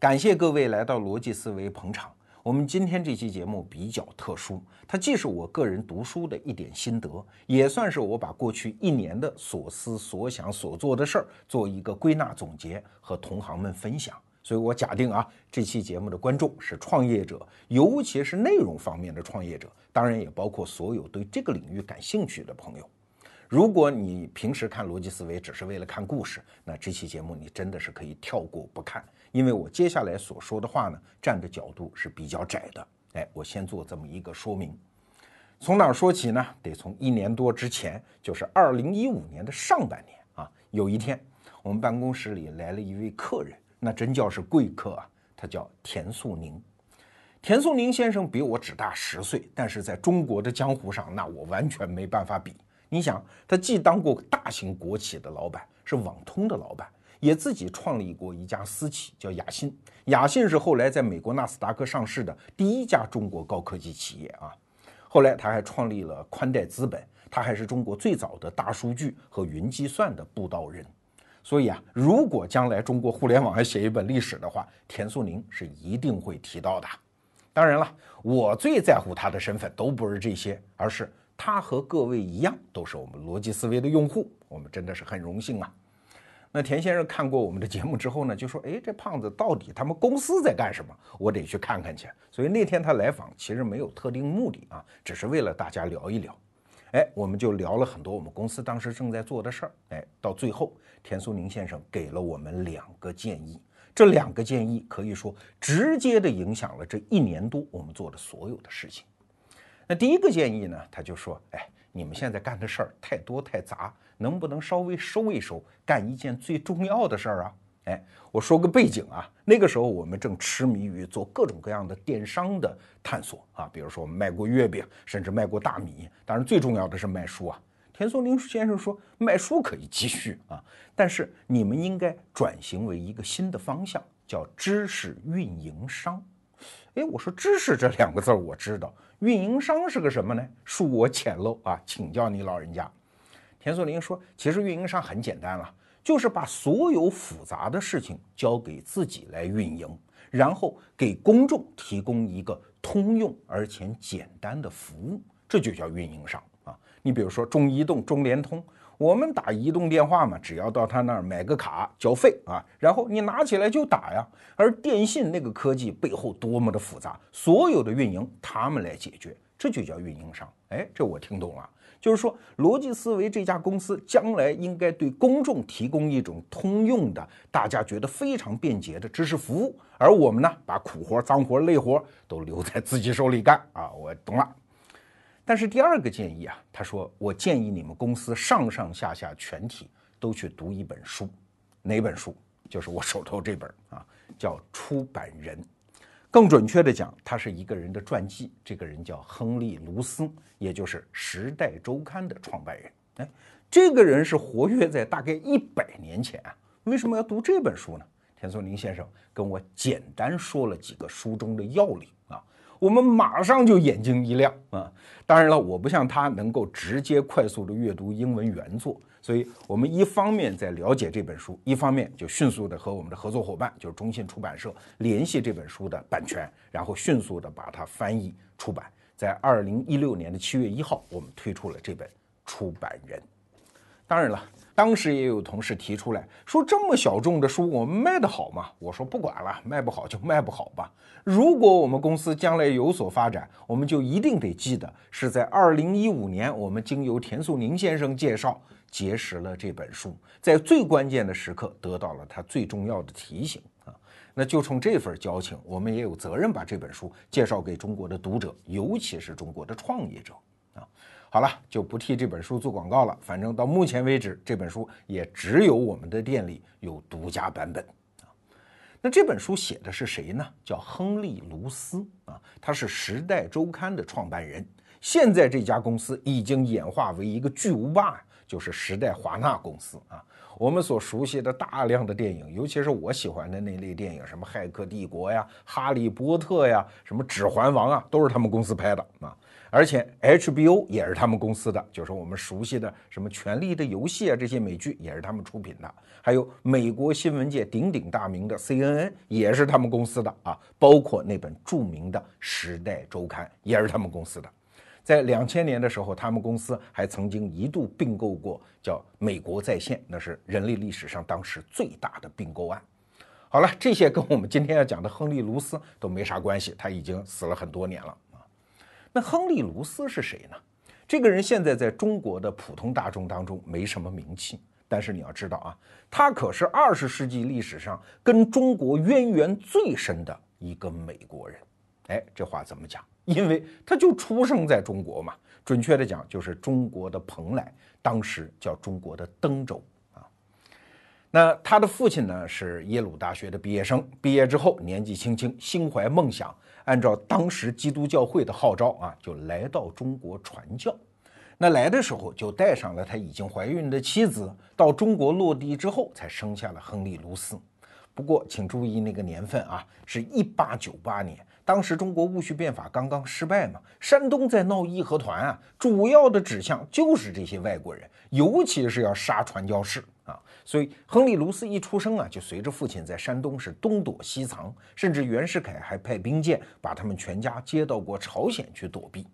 感谢各位来到逻辑思维捧场。我们今天这期节目比较特殊，它既是我个人读书的一点心得，也算是我把过去一年的所思所想所做的事儿做一个归纳总结，和同行们分享。所以我假定啊，这期节目的观众是创业者，尤其是内容方面的创业者，当然也包括所有对这个领域感兴趣的朋友。如果你平时看逻辑思维只是为了看故事，那这期节目你真的是可以跳过不看。因为我接下来所说的话呢，站的角度是比较窄的。哎，我先做这么一个说明。从哪儿说起呢？得从一年多之前，就是二零一五年的上半年啊。有一天，我们办公室里来了一位客人，那真叫是贵客啊。他叫田素宁。田素宁先生比我只大十岁，但是在中国的江湖上，那我完全没办法比。你想，他既当过大型国企的老板，是网通的老板。也自己创立过一家私企，叫雅信。雅信是后来在美国纳斯达克上市的第一家中国高科技企业啊。后来他还创立了宽带资本，他还是中国最早的大数据和云计算的布道人。所以啊，如果将来中国互联网要写一本历史的话，田素宁是一定会提到的。当然了，我最在乎他的身份都不是这些，而是他和各位一样，都是我们逻辑思维的用户。我们真的是很荣幸啊。那田先生看过我们的节目之后呢，就说：“哎，这胖子到底他们公司在干什么？我得去看看去。”所以那天他来访其实没有特定目的啊，只是为了大家聊一聊。哎，我们就聊了很多我们公司当时正在做的事儿。哎，到最后，田苏宁先生给了我们两个建议，这两个建议可以说直接的影响了这一年多我们做的所有的事情。那第一个建议呢，他就说：“哎，你们现在干的事儿太多太杂。”能不能稍微收一收，干一件最重要的事儿啊？哎，我说个背景啊，那个时候我们正痴迷于做各种各样的电商的探索啊，比如说我们卖过月饼，甚至卖过大米，当然最重要的是卖书啊。田松林先生说，卖书可以继续啊，但是你们应该转型为一个新的方向，叫知识运营商。哎，我说知识这两个字儿我知道，运营商是个什么呢？恕我浅陋啊，请教你老人家。田素林说：“其实运营商很简单了，就是把所有复杂的事情交给自己来运营，然后给公众提供一个通用而且简单的服务，这就叫运营商啊。你比如说中移动、中联通，我们打移动电话嘛，只要到他那儿买个卡交费啊，然后你拿起来就打呀。而电信那个科技背后多么的复杂，所有的运营他们来解决，这就叫运营商。哎，这我听懂了。”就是说，逻辑思维这家公司将来应该对公众提供一种通用的、大家觉得非常便捷的知识服务，而我们呢，把苦活、脏活、累活都留在自己手里干啊！我懂了。但是第二个建议啊，他说，我建议你们公司上上下下全体都去读一本书，哪本书？就是我手头这本啊，叫《出版人》。更准确的讲，他是一个人的传记。这个人叫亨利·卢斯，也就是《时代周刊》的创办人。哎，这个人是活跃在大概一百年前啊。为什么要读这本书呢？田松林先生跟我简单说了几个书中的要领啊，我们马上就眼睛一亮啊。当然了，我不像他能够直接快速的阅读英文原作。所以，我们一方面在了解这本书，一方面就迅速的和我们的合作伙伴，就是中信出版社联系这本书的版权，然后迅速的把它翻译出版。在二零一六年的七月一号，我们推出了这本《出版人》。当然了。当时也有同事提出来说：“这么小众的书，我们卖得好吗？”我说：“不管了，卖不好就卖不好吧。如果我们公司将来有所发展，我们就一定得记得是在二零一五年，我们经由田素宁先生介绍结识了这本书，在最关键的时刻得到了他最重要的提醒啊。那就冲这份交情，我们也有责任把这本书介绍给中国的读者，尤其是中国的创业者。”好了，就不替这本书做广告了。反正到目前为止，这本书也只有我们的店里有独家版本啊。那这本书写的是谁呢？叫亨利·卢斯啊，他是《时代周刊》的创办人。现在这家公司已经演化为一个巨无霸，就是时代华纳公司啊。我们所熟悉的大量的电影，尤其是我喜欢的那类电影，什么《骇客帝国》呀、《哈利波特》呀、什么《指环王》啊，都是他们公司拍的啊。而且 HBO 也是他们公司的，就是我们熟悉的什么《权力的游戏》啊，这些美剧也是他们出品的。还有美国新闻界鼎鼎大名的 CNN 也是他们公司的啊，包括那本著名的《时代周刊》也是他们公司的。在两千年的时候，他们公司还曾经一度并购过叫美国在线，那是人类历史上当时最大的并购案。好了，这些跟我们今天要讲的亨利·卢斯都没啥关系，他已经死了很多年了。那亨利·卢斯是谁呢？这个人现在在中国的普通大众当中没什么名气，但是你要知道啊，他可是二十世纪历史上跟中国渊源最深的一个美国人。哎，这话怎么讲？因为他就出生在中国嘛，准确的讲就是中国的蓬莱，当时叫中国的登州啊。那他的父亲呢是耶鲁大学的毕业生，毕业之后年纪轻轻，心怀梦想。按照当时基督教会的号召啊，就来到中国传教。那来的时候就带上了他已经怀孕的妻子。到中国落地之后，才生下了亨利·卢斯。不过，请注意那个年份啊，是一八九八年。当时中国戊戌变法刚刚失败嘛，山东在闹义和团啊，主要的指向就是这些外国人，尤其是要杀传教士。所以亨利·卢斯一出生啊，就随着父亲在山东是东躲西藏，甚至袁世凯还派兵舰把他们全家接到过朝鲜去躲避。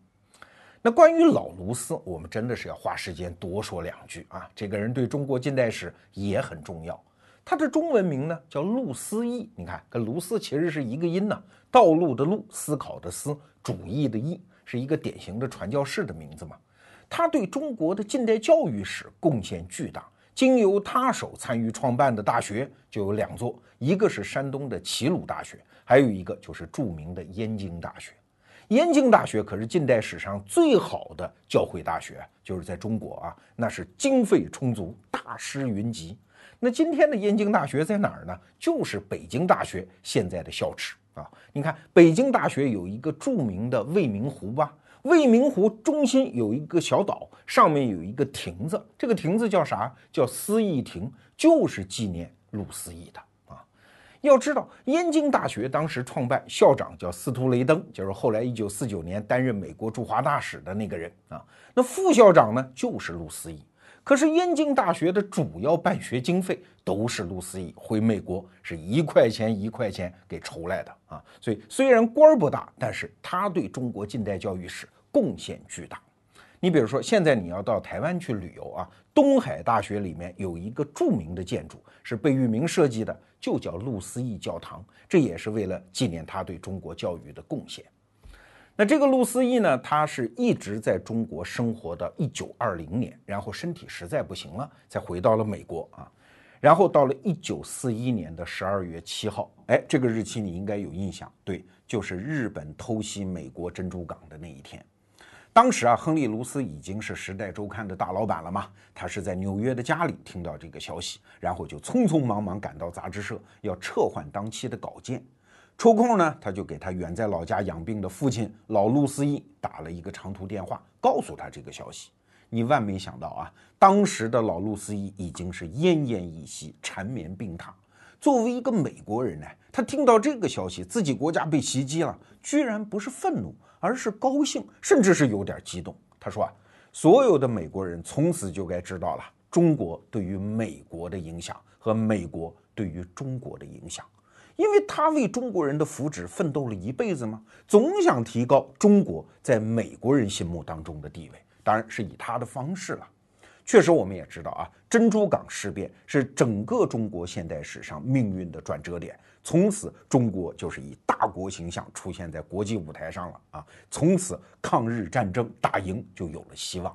那关于老卢斯，我们真的是要花时间多说两句啊。这个人对中国近代史也很重要。他的中文名呢叫陆思义，你看跟卢斯其实是一个音呢，道路的路，思考的思，主义的义，是一个典型的传教士的名字嘛。他对中国的近代教育史贡献巨大。经由他手参与创办的大学就有两座，一个是山东的齐鲁大学，还有一个就是著名的燕京大学。燕京大学可是近代史上最好的教会大学，就是在中国啊，那是经费充足，大师云集。那今天的燕京大学在哪儿呢？就是北京大学现在的校址啊。你看，北京大学有一个著名的未名湖吧。未名湖中心有一个小岛，上面有一个亭子，这个亭子叫啥？叫思义亭，就是纪念陆思义的啊。要知道，燕京大学当时创办校长叫司徒雷登，就是后来一九四九年担任美国驻华大使的那个人啊。那副校长呢，就是陆思义。可是燕京大学的主要办学经费都是陆思义回美国是一块钱一块钱给筹来的啊，所以虽然官儿不大，但是他对中国近代教育史贡献巨大。你比如说，现在你要到台湾去旅游啊，东海大学里面有一个著名的建筑是贝聿铭设计的，就叫路思义教堂，这也是为了纪念他对中国教育的贡献。那这个路思义呢，他是一直在中国生活到一九二零年，然后身体实在不行了，才回到了美国啊。然后到了一九四一年的十二月七号，哎，这个日期你应该有印象，对，就是日本偷袭美国珍珠港的那一天。当时啊，亨利·卢斯已经是《时代周刊》的大老板了嘛，他是在纽约的家里听到这个消息，然后就匆匆忙忙赶到杂志社，要撤换当期的稿件。抽空呢，他就给他远在老家养病的父亲老路思义打了一个长途电话，告诉他这个消息。你万没想到啊，当时的老路思义已经是奄奄一息，缠绵病榻。作为一个美国人呢，他听到这个消息，自己国家被袭击了，居然不是愤怒，而是高兴，甚至是有点激动。他说啊，所有的美国人从此就该知道了中国对于美国的影响和美国对于中国的影响。因为他为中国人的福祉奋斗了一辈子嘛，总想提高中国在美国人心目当中的地位，当然是以他的方式了。确实，我们也知道啊，珍珠港事变是整个中国现代史上命运的转折点，从此中国就是以大国形象出现在国际舞台上了啊，从此抗日战争打赢就有了希望。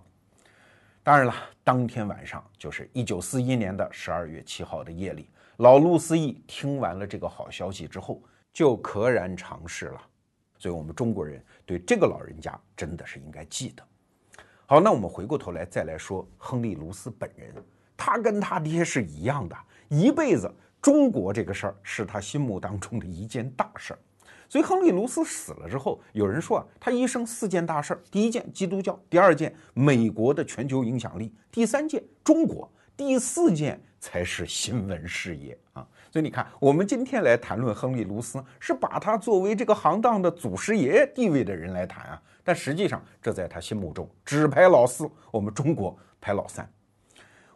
当然了，当天晚上就是一九四一年的十二月七号的夜里。老陆思义听完了这个好消息之后，就溘然长逝了。所以，我们中国人对这个老人家真的是应该记得。好，那我们回过头来再来说亨利·卢斯本人，他跟他爹是一样的，一辈子中国这个事儿是他心目当中的一件大事儿。所以亨利·卢斯死了之后，有人说啊，他一生四件大事儿：第一件基督教，第二件美国的全球影响力，第三件中国，第四件才是新闻事业啊。所以你看，我们今天来谈论亨利·卢斯，是把他作为这个行当的祖师爷地位的人来谈啊。但实际上，这在他心目中只排老四，我们中国排老三。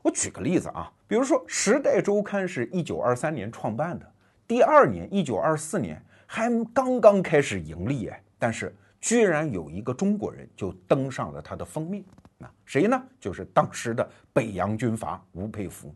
我举个例子啊，比如说《时代周刊》是一九二三年创办的，第二年一九二四年还刚刚开始盈利哎，但是居然有一个中国人就登上了它的封面，那谁呢？就是当时的北洋军阀吴佩孚。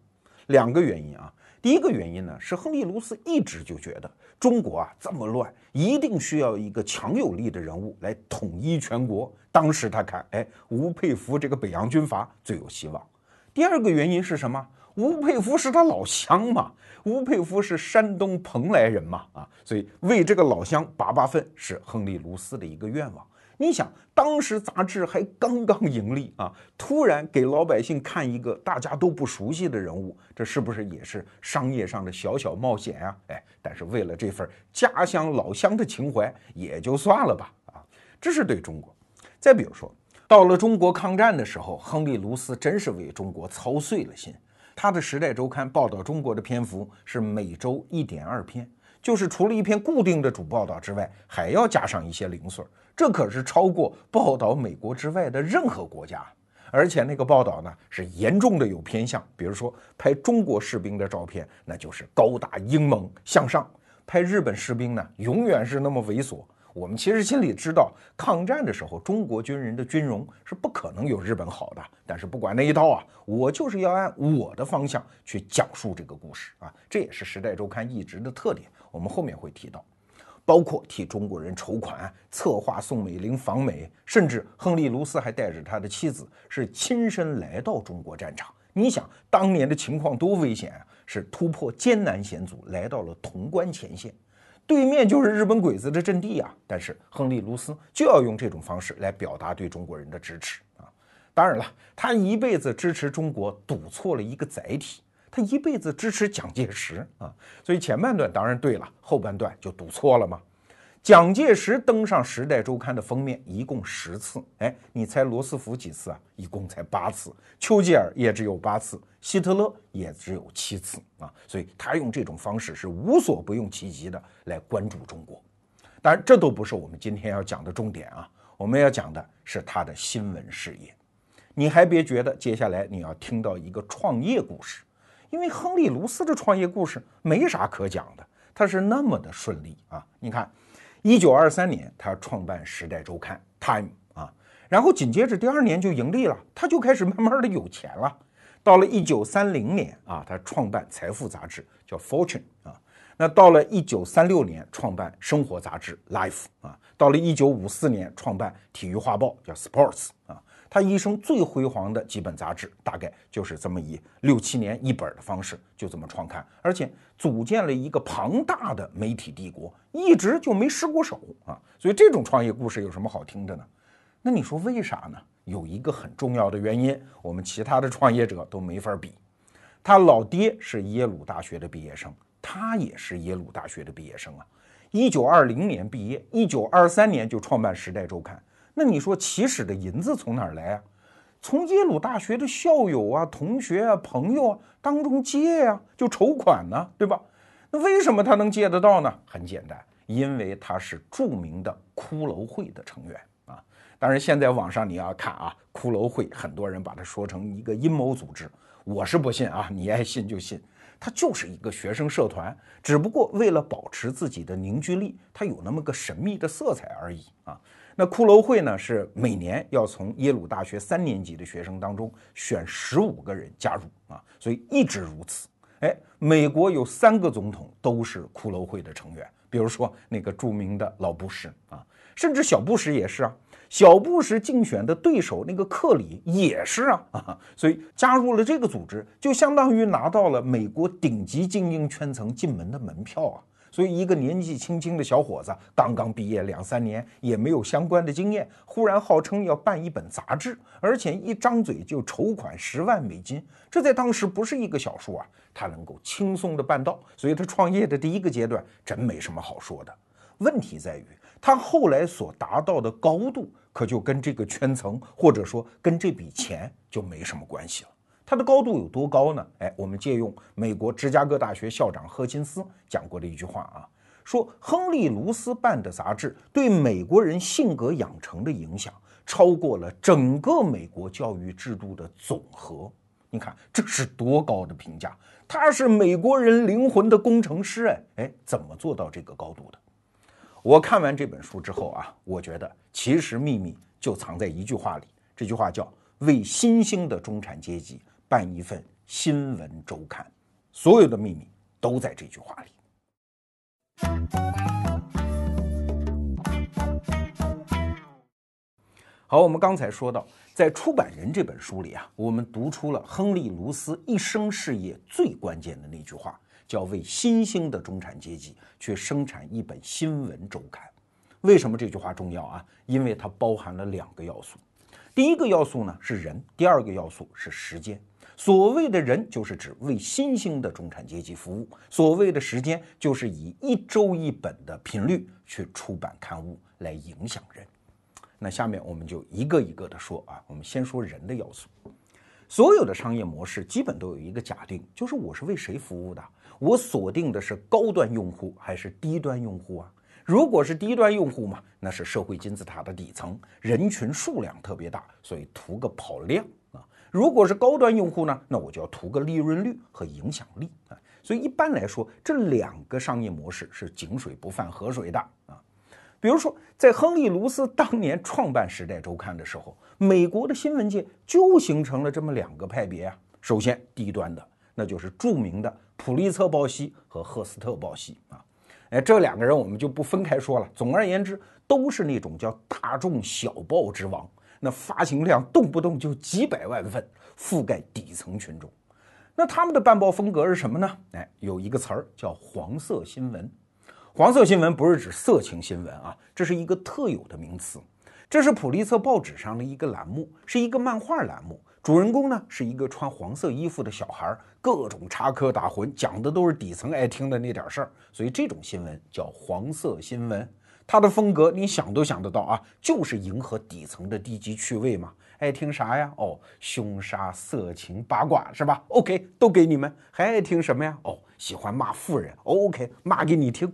两个原因啊，第一个原因呢是亨利·卢斯一直就觉得中国啊这么乱，一定需要一个强有力的人物来统一全国。当时他看，哎，吴佩孚这个北洋军阀最有希望。第二个原因是什么？吴佩孚是他老乡嘛，吴佩孚是山东蓬莱人嘛，啊，所以为这个老乡拔拔粪是亨利·卢斯的一个愿望。你想，当时杂志还刚刚盈利啊，突然给老百姓看一个大家都不熟悉的人物，这是不是也是商业上的小小冒险呀？哎，但是为了这份家乡老乡的情怀，也就算了吧。啊，这是对中国。再比如说。到了中国抗战的时候，亨利·卢斯真是为中国操碎了心。他的《时代周刊》报道中国的篇幅是每周一点二篇，就是除了一篇固定的主报道之外，还要加上一些零碎。这可是超过报道美国之外的任何国家。而且那个报道呢，是严重的有偏向，比如说拍中国士兵的照片，那就是高大英猛向上；拍日本士兵呢，永远是那么猥琐。我们其实心里知道，抗战的时候，中国军人的军容是不可能有日本好的。但是不管那一套啊，我就是要按我的方向去讲述这个故事啊，这也是《时代周刊》一直的特点。我们后面会提到，包括替中国人筹款、策划宋美龄访美，甚至亨利·卢斯还带着他的妻子是亲身来到中国战场。你想，当年的情况多危险啊！是突破艰难险阻，来到了潼关前线。对面就是日本鬼子的阵地啊，但是亨利·卢斯就要用这种方式来表达对中国人的支持啊！当然了，他一辈子支持中国，赌错了一个载体，他一辈子支持蒋介石啊，所以前半段当然对了，后半段就赌错了吗？蒋介石登上《时代周刊》的封面一共十次，哎，你猜罗斯福几次啊？一共才八次，丘吉尔也只有八次，希特勒也只有七次啊！所以他用这种方式是无所不用其极的来关注中国。当然，这都不是我们今天要讲的重点啊！我们要讲的是他的新闻事业。你还别觉得接下来你要听到一个创业故事，因为亨利·卢斯的创业故事没啥可讲的，他是那么的顺利啊！你看。一九二三年，他创办《时代周刊》Time 啊，然后紧接着第二年就盈利了，他就开始慢慢的有钱了。到了一九三零年啊，他创办《财富》杂志，叫 Fortune 啊。那到了一九三六年，创办生活杂志 Life 啊。到了一九五四年，创办体育画报，叫 Sports。他一生最辉煌的几本杂志，大概就是这么以六七年一本的方式就这么创刊，而且组建了一个庞大的媒体帝国，一直就没失过手啊。所以这种创业故事有什么好听的呢？那你说为啥呢？有一个很重要的原因，我们其他的创业者都没法比。他老爹是耶鲁大学的毕业生，他也是耶鲁大学的毕业生啊。一九二零年毕业，一九二三年就创办《时代周刊》。那你说起始的银子从哪儿来啊？从耶鲁大学的校友啊、同学啊、朋友啊当中借呀，就筹款呢，对吧？那为什么他能借得到呢？很简单，因为他是著名的骷髅会的成员啊。当然，现在网上你要看啊，骷髅会很多人把它说成一个阴谋组织，我是不信啊，你爱信就信，它就是一个学生社团，只不过为了保持自己的凝聚力，它有那么个神秘的色彩而已啊。那骷髅会呢？是每年要从耶鲁大学三年级的学生当中选十五个人加入啊，所以一直如此。哎，美国有三个总统都是骷髅会的成员，比如说那个著名的老布什啊，甚至小布什也是啊。小布什竞选的对手那个克里也是啊啊，所以加入了这个组织，就相当于拿到了美国顶级精英圈层进门的门票啊。所以，一个年纪轻轻的小伙子，刚刚毕业两三年，也没有相关的经验，忽然号称要办一本杂志，而且一张嘴就筹款十万美金，这在当时不是一个小数啊。他能够轻松的办到，所以他创业的第一个阶段真没什么好说的。问题在于，他后来所达到的高度，可就跟这个圈层或者说跟这笔钱就没什么关系了。他的高度有多高呢？哎，我们借用美国芝加哥大学校长赫金斯讲过的一句话啊，说亨利·卢斯办的杂志对美国人性格养成的影响，超过了整个美国教育制度的总和。你看这是多高的评价？他是美国人灵魂的工程师哎哎，怎么做到这个高度的？我看完这本书之后啊，我觉得其实秘密就藏在一句话里，这句话叫“为新兴的中产阶级”。办一份新闻周刊，所有的秘密都在这句话里。好，我们刚才说到，在《出版人》这本书里啊，我们读出了亨利·卢斯一生事业最关键的那句话，叫“为新兴的中产阶级去生产一本新闻周刊”。为什么这句话重要啊？因为它包含了两个要素。第一个要素呢是人，第二个要素是时间。所谓的人，就是指为新兴的中产阶级服务；所谓的时间，就是以一周一本的频率去出版刊物来影响人。那下面我们就一个一个的说啊，我们先说人的要素。所有的商业模式基本都有一个假定，就是我是为谁服务的？我锁定的是高端用户还是低端用户啊？如果是低端用户嘛，那是社会金字塔的底层，人群数量特别大，所以图个跑量。如果是高端用户呢，那我就要图个利润率和影响力啊。所以一般来说，这两个商业模式是井水不犯河水的啊。比如说，在亨利·卢斯当年创办《时代周刊》的时候，美国的新闻界就形成了这么两个派别啊。首先，低端的，那就是著名的普利策报系和赫斯特报系啊。哎，这两个人我们就不分开说了。总而言之，都是那种叫大众小报之王。那发行量动不动就几百万份，覆盖底层群众。那他们的办报风格是什么呢？哎，有一个词儿叫黄色新闻。黄色新闻不是指色情新闻啊，这是一个特有的名词。这是普利策报纸上的一个栏目，是一个漫画栏目。主人公呢是一个穿黄色衣服的小孩，各种插科打诨，讲的都是底层爱听的那点事儿。所以这种新闻叫黄色新闻。他的风格，你想都想得到啊，就是迎合底层的低级趣味嘛。爱听啥呀？哦，凶杀、色情、八卦是吧？OK，都给你们。还爱听什么呀？哦，喜欢骂富人。OK，骂给你听。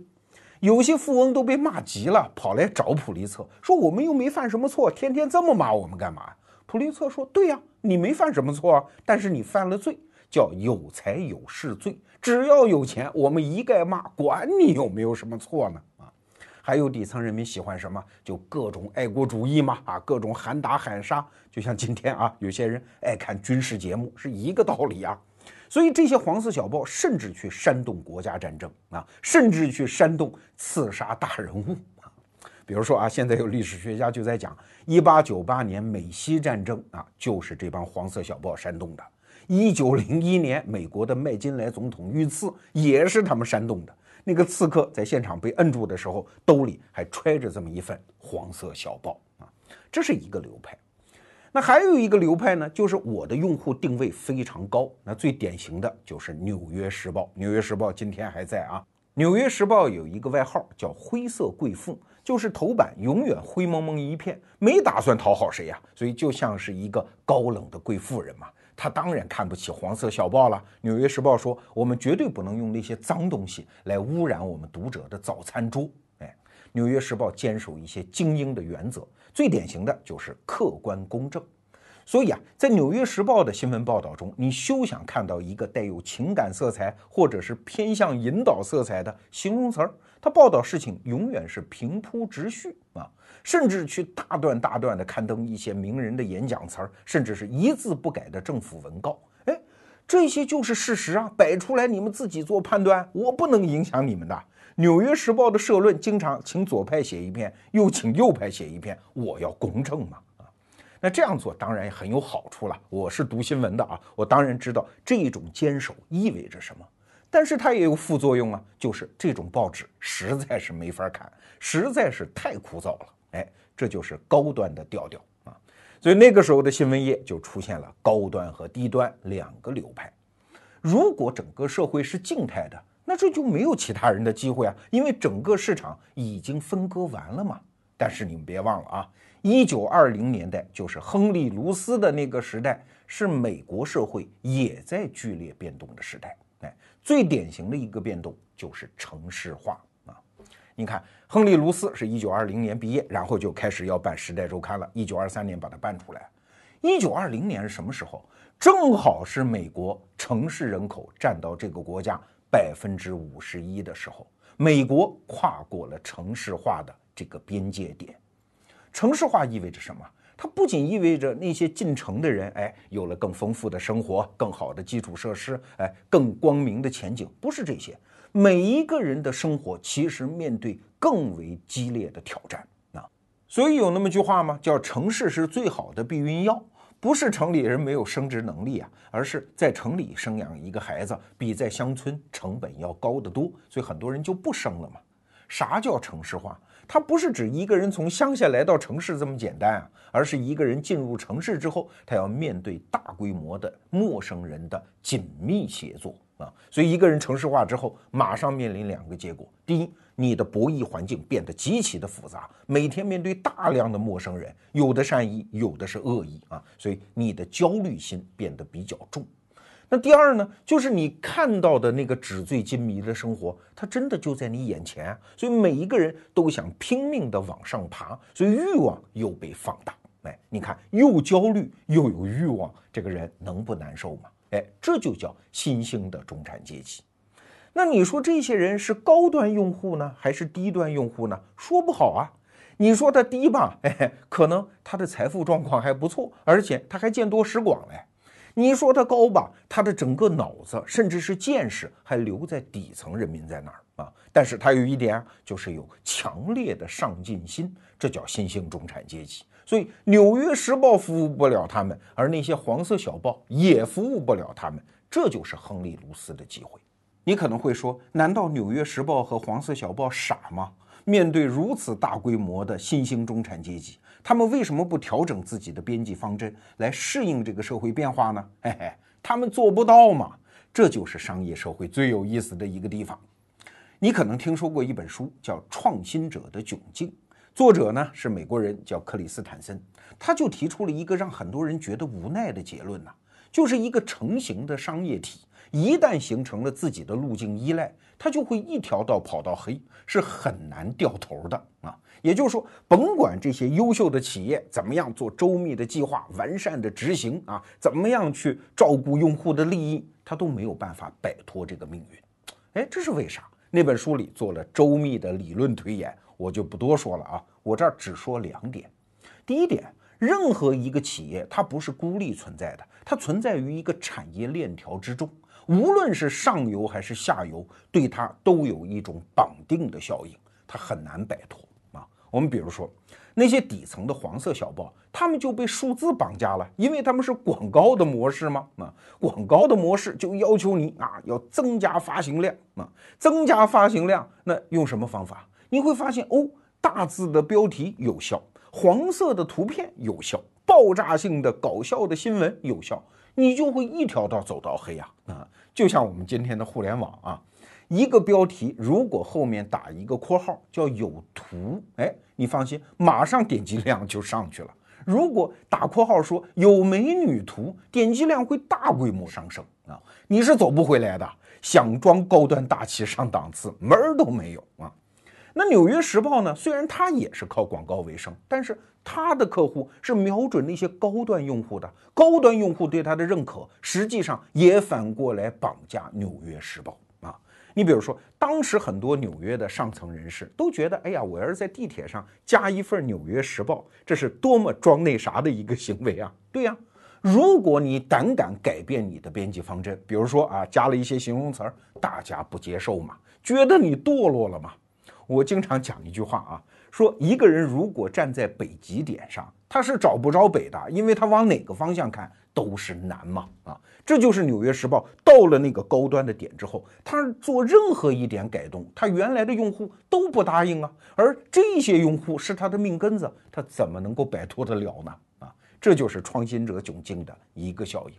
有些富翁都被骂急了，跑来找普利策，说我们又没犯什么错，天天这么骂我们干嘛？普利策说：对呀，你没犯什么错啊，但是你犯了罪，叫有财有势罪。只要有钱，我们一概骂，管你有没有什么错呢？还有底层人民喜欢什么？就各种爱国主义嘛，啊，各种喊打喊杀，就像今天啊，有些人爱看军事节目，是一个道理啊。所以这些黄色小报甚至去煽动国家战争啊，甚至去煽动刺杀大人物啊。比如说啊，现在有历史学家就在讲，一八九八年美西战争啊，就是这帮黄色小报煽动的；一九零一年美国的麦金莱总统遇刺，也是他们煽动的。那个刺客在现场被摁住的时候，兜里还揣着这么一份黄色小报啊，这是一个流派。那还有一个流派呢，就是我的用户定位非常高。那最典型的就是《纽约时报》，《纽约时报》今天还在啊。《纽约时报》有一个外号叫“灰色贵妇”，就是头版永远灰蒙蒙一片，没打算讨好谁呀，所以就像是一个高冷的贵妇人嘛。他当然看不起黄色小报了。《纽约时报》说：“我们绝对不能用那些脏东西来污染我们读者的早餐桌。”哎，《纽约时报》坚守一些精英的原则，最典型的就是客观公正。所以啊，在《纽约时报》的新闻报道中，你休想看到一个带有情感色彩或者是偏向引导色彩的形容词儿。他报道事情永远是平铺直叙啊。甚至去大段大段的刊登一些名人的演讲词儿，甚至是一字不改的政府文告。哎，这些就是事实啊，摆出来你们自己做判断，我不能影响你们的。《纽约时报》的社论经常请左派写一篇，又请右派写一篇，我要公正嘛啊。那这样做当然也很有好处了。我是读新闻的啊，我当然知道这种坚守意味着什么。但是它也有副作用啊，就是这种报纸实在是没法看，实在是太枯燥了。哎，这就是高端的调调啊，所以那个时候的新闻业就出现了高端和低端两个流派。如果整个社会是静态的，那这就没有其他人的机会啊，因为整个市场已经分割完了嘛。但是你们别忘了啊，一九二零年代就是亨利·卢斯的那个时代，是美国社会也在剧烈变动的时代。哎，最典型的一个变动就是城市化。你看，亨利·卢斯是一九二零年毕业，然后就开始要办《时代周刊》了，一九二三年把它办出来。一九二零年是什么时候？正好是美国城市人口占到这个国家百分之五十一的时候，美国跨过了城市化的这个边界点。城市化意味着什么？它不仅意味着那些进城的人，哎，有了更丰富的生活、更好的基础设施，哎，更光明的前景。不是这些，每一个人的生活其实面对更为激烈的挑战啊。所以有那么句话吗？叫“城市是最好的避孕药”。不是城里人没有生殖能力啊，而是在城里生养一个孩子比在乡村成本要高得多，所以很多人就不生了嘛。啥叫城市化？它不是指一个人从乡下来到城市这么简单啊，而是一个人进入城市之后，他要面对大规模的陌生人的紧密协作啊。所以一个人城市化之后，马上面临两个结果：第一，你的博弈环境变得极其的复杂，每天面对大量的陌生人，有的善意，有的是恶意啊，所以你的焦虑心变得比较重。那第二呢，就是你看到的那个纸醉金迷的生活，它真的就在你眼前，所以每一个人都想拼命的往上爬，所以欲望又被放大。哎，你看，又焦虑又有欲望，这个人能不难受吗？哎，这就叫新兴的中产阶级。那你说这些人是高端用户呢，还是低端用户呢？说不好啊。你说他低吧，哎，可能他的财富状况还不错，而且他还见多识广嘞。你说他高吧，他的整个脑子甚至是见识还留在底层人民在那儿啊。但是他有一点，就是有强烈的上进心，这叫新兴中产阶级。所以《纽约时报》服务不了他们，而那些黄色小报也服务不了他们，这就是亨利·卢斯的机会。你可能会说，难道《纽约时报》和黄色小报傻吗？面对如此大规模的新兴中产阶级，他们为什么不调整自己的编辑方针来适应这个社会变化呢？嘿嘿，他们做不到嘛。这就是商业社会最有意思的一个地方。你可能听说过一本书，叫《创新者的窘境》，作者呢是美国人，叫克里斯坦森，他就提出了一个让很多人觉得无奈的结论呐，就是一个成型的商业体。一旦形成了自己的路径依赖，它就会一条道跑到黑，是很难掉头的啊。也就是说，甭管这些优秀的企业怎么样做周密的计划、完善的执行啊，怎么样去照顾用户的利益，它都没有办法摆脱这个命运。哎，这是为啥？那本书里做了周密的理论推演，我就不多说了啊。我这儿只说两点。第一点，任何一个企业它不是孤立存在的，它存在于一个产业链条之中。无论是上游还是下游，对它都有一种绑定的效应，它很难摆脱啊。我们比如说那些底层的黄色小报，他们就被数字绑架了，因为他们是广告的模式嘛。啊，广告的模式就要求你啊要增加发行量啊，增加发行量，那用什么方法？你会发现哦，大字的标题有效，黄色的图片有效，爆炸性的搞笑的新闻有效。你就会一条道走到黑呀啊！就像我们今天的互联网啊，一个标题如果后面打一个括号叫有图，哎，你放心，马上点击量就上去了。如果打括号说有美女图，点击量会大规模上升啊！你是走不回来的，想装高端大气上档次门儿都没有啊！那《纽约时报》呢？虽然它也是靠广告为生，但是。它的客户是瞄准那些高端用户的，高端用户对它的认可，实际上也反过来绑架《纽约时报》啊。你比如说，当时很多纽约的上层人士都觉得，哎呀，我要是在地铁上加一份《纽约时报》，这是多么装那啥的一个行为啊！对呀，如果你胆敢改变你的编辑方针，比如说啊，加了一些形容词儿，大家不接受嘛，觉得你堕落了嘛。我经常讲一句话啊。说一个人如果站在北极点上，他是找不着北的，因为他往哪个方向看都是南嘛。啊，这就是《纽约时报》到了那个高端的点之后，他做任何一点改动，他原来的用户都不答应啊。而这些用户是他的命根子，他怎么能够摆脱得了呢？啊，这就是创新者窘境的一个效应。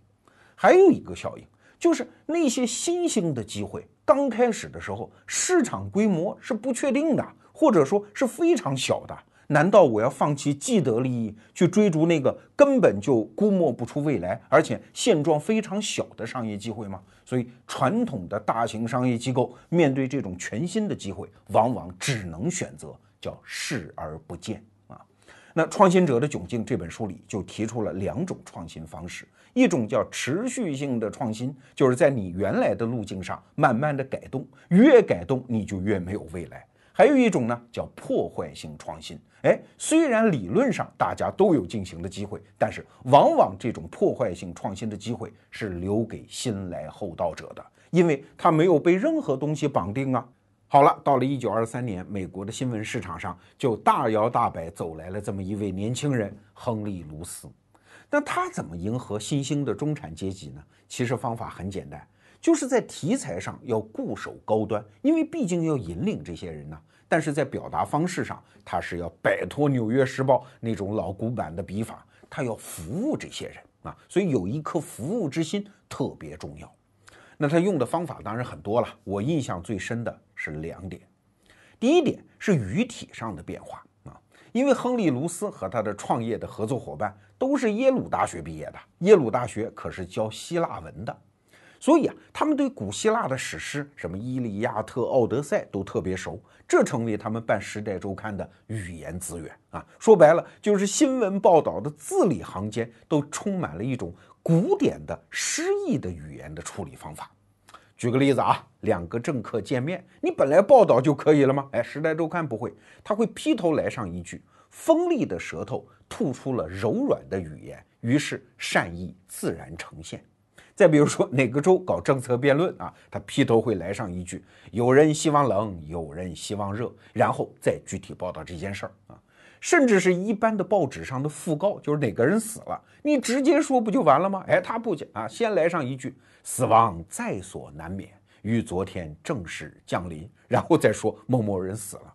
还有一个效应。就是那些新兴的机会，刚开始的时候市场规模是不确定的，或者说是非常小的。难道我要放弃既得利益，去追逐那个根本就估摸不出未来，而且现状非常小的商业机会吗？所以，传统的大型商业机构面对这种全新的机会，往往只能选择叫视而不见。那《创新者的窘境》这本书里就提出了两种创新方式，一种叫持续性的创新，就是在你原来的路径上慢慢的改动，越改动你就越没有未来。还有一种呢，叫破坏性创新。哎，虽然理论上大家都有进行的机会，但是往往这种破坏性创新的机会是留给新来后到者的，因为它没有被任何东西绑定啊。好了，到了一九二三年，美国的新闻市场上就大摇大摆走来了这么一位年轻人——亨利·卢斯。那他怎么迎合新兴的中产阶级呢？其实方法很简单。就是在题材上要固守高端，因为毕竟要引领这些人呢。但是在表达方式上，他是要摆脱《纽约时报》那种老古板的笔法，他要服务这些人啊。所以有一颗服务之心特别重要。那他用的方法当然很多了，我印象最深的是两点。第一点是语体上的变化啊，因为亨利·卢斯和他的创业的合作伙伴都是耶鲁大学毕业的，耶鲁大学可是教希腊文的。所以啊，他们对古希腊的史诗，什么《伊利亚特》《奥德赛》都特别熟，这成为他们办《时代周刊》的语言资源啊。说白了，就是新闻报道的字里行间都充满了一种古典的诗意的语言的处理方法。举个例子啊，两个政客见面，你本来报道就可以了吗？哎，《时代周刊》不会，他会劈头来上一句：“锋利的舌头吐出了柔软的语言，于是善意自然呈现。”再比如说哪个州搞政策辩论啊，他劈头会来上一句：“有人希望冷，有人希望热”，然后再具体报道这件事儿啊。甚至是一般的报纸上的讣告，就是哪个人死了，你直接说不就完了吗？哎，他不讲啊，先来上一句：“死亡在所难免，于昨天正式降临”，然后再说某某人死了。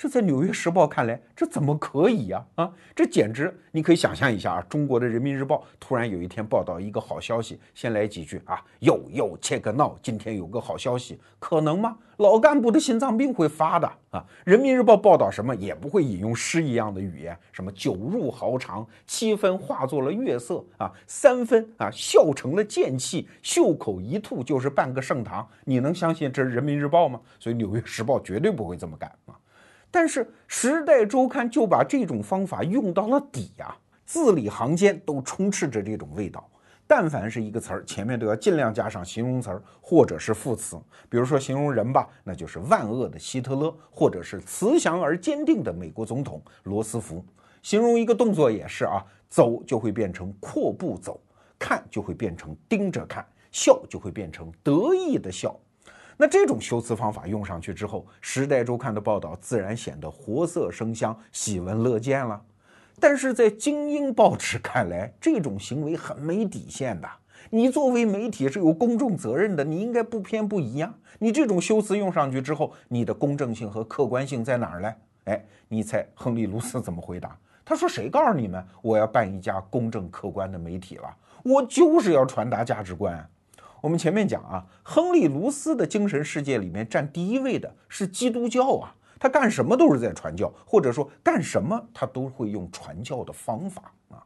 这在《纽约时报》看来，这怎么可以呀？啊，这简直！你可以想象一下啊，中国的《人民日报》突然有一天报道一个好消息，先来几句啊，又又切个闹，今天有个好消息，可能吗？老干部的心脏病会发的啊！《人民日报》报道什么也不会引用诗一样的语言，什么酒入豪肠，七分化作了月色啊，三分啊笑成了剑气，袖口一吐就是半个盛唐，你能相信这是《人民日报》吗？所以《纽约时报》绝对不会这么干啊！但是《时代周刊》就把这种方法用到了底呀，字里行间都充斥着这种味道。但凡是一个词儿，前面都要尽量加上形容词儿或者是副词。比如说形容人吧，那就是万恶的希特勒，或者是慈祥而坚定的美国总统罗斯福。形容一个动作也是啊，走就会变成阔步走，看就会变成盯着看，笑就会变成得意的笑。那这种修辞方法用上去之后，《时代周刊》的报道自然显得活色生香、喜闻乐见了。但是在精英报纸看来，这种行为很没底线的。你作为媒体是有公众责任的，你应该不偏不倚呀。你这种修辞用上去之后，你的公正性和客观性在哪儿呢？哎，你猜亨利·卢斯怎么回答？他说：“谁告诉你们我要办一家公正客观的媒体了？我就是要传达价值观。”我们前面讲啊，亨利·卢斯的精神世界里面占第一位的是基督教啊，他干什么都是在传教，或者说干什么他都会用传教的方法啊。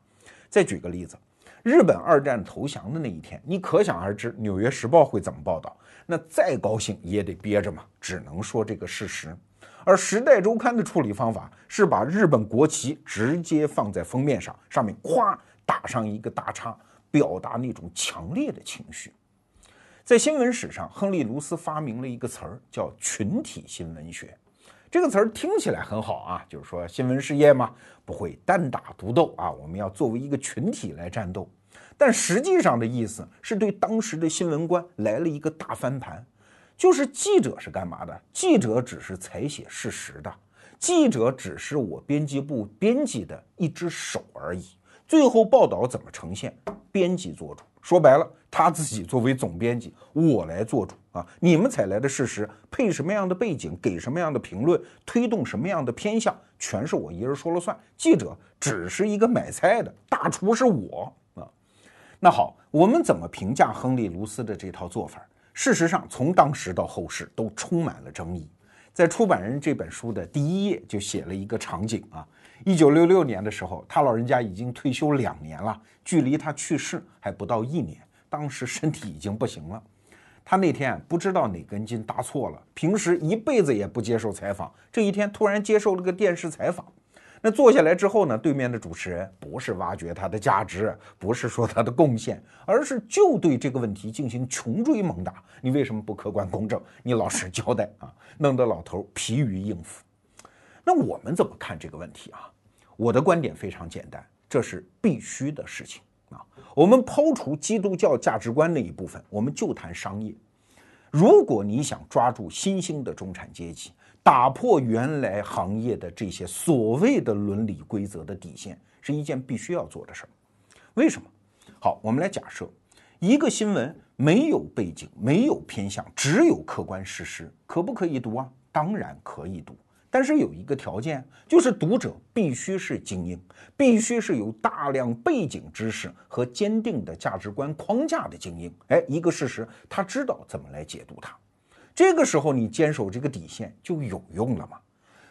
再举个例子，日本二战投降的那一天，你可想而知《纽约时报》会怎么报道，那再高兴也得憋着嘛，只能说这个事实。而《时代周刊》的处理方法是把日本国旗直接放在封面上，上面咵打上一个大叉，表达那种强烈的情绪。在新闻史上，亨利·卢斯发明了一个词儿，叫群体新闻学。这个词儿听起来很好啊，就是说新闻事业嘛，不会单打独斗啊，我们要作为一个群体来战斗。但实际上的意思是对当时的新闻官来了一个大翻盘，就是记者是干嘛的？记者只是采写事实的，记者只是我编辑部编辑的一只手而已。最后报道怎么呈现，编辑做主。说白了，他自己作为总编辑，我来做主啊！你们采来的事实，配什么样的背景，给什么样的评论，推动什么样的偏向，全是我一人说了算。记者只是一个买菜的，大厨是我啊！那好，我们怎么评价亨利·卢斯的这套做法？事实上，从当时到后世都充满了争议。在出版人这本书的第一页就写了一个场景啊，一九六六年的时候，他老人家已经退休两年了，距离他去世还不到一年，当时身体已经不行了。他那天不知道哪根筋搭错了，平时一辈子也不接受采访，这一天突然接受了个电视采访。那坐下来之后呢，对面的主持人不是挖掘他的价值，不是说他的贡献，而是就对这个问题进行穷追猛打。你为什么不客观公正？你老实交代啊！弄得老头疲于应付。那我们怎么看这个问题啊？我的观点非常简单，这是必须的事情啊。我们抛除基督教价值观那一部分，我们就谈商业。如果你想抓住新兴的中产阶级，打破原来行业的这些所谓的伦理规则的底线，是一件必须要做的事儿。为什么？好，我们来假设一个新闻没有背景、没有偏向，只有客观事实，可不可以读啊？当然可以读。但是有一个条件，就是读者必须是精英，必须是有大量背景知识和坚定的价值观框架的精英。哎，一个事实，他知道怎么来解读它。这个时候你坚守这个底线就有用了吗？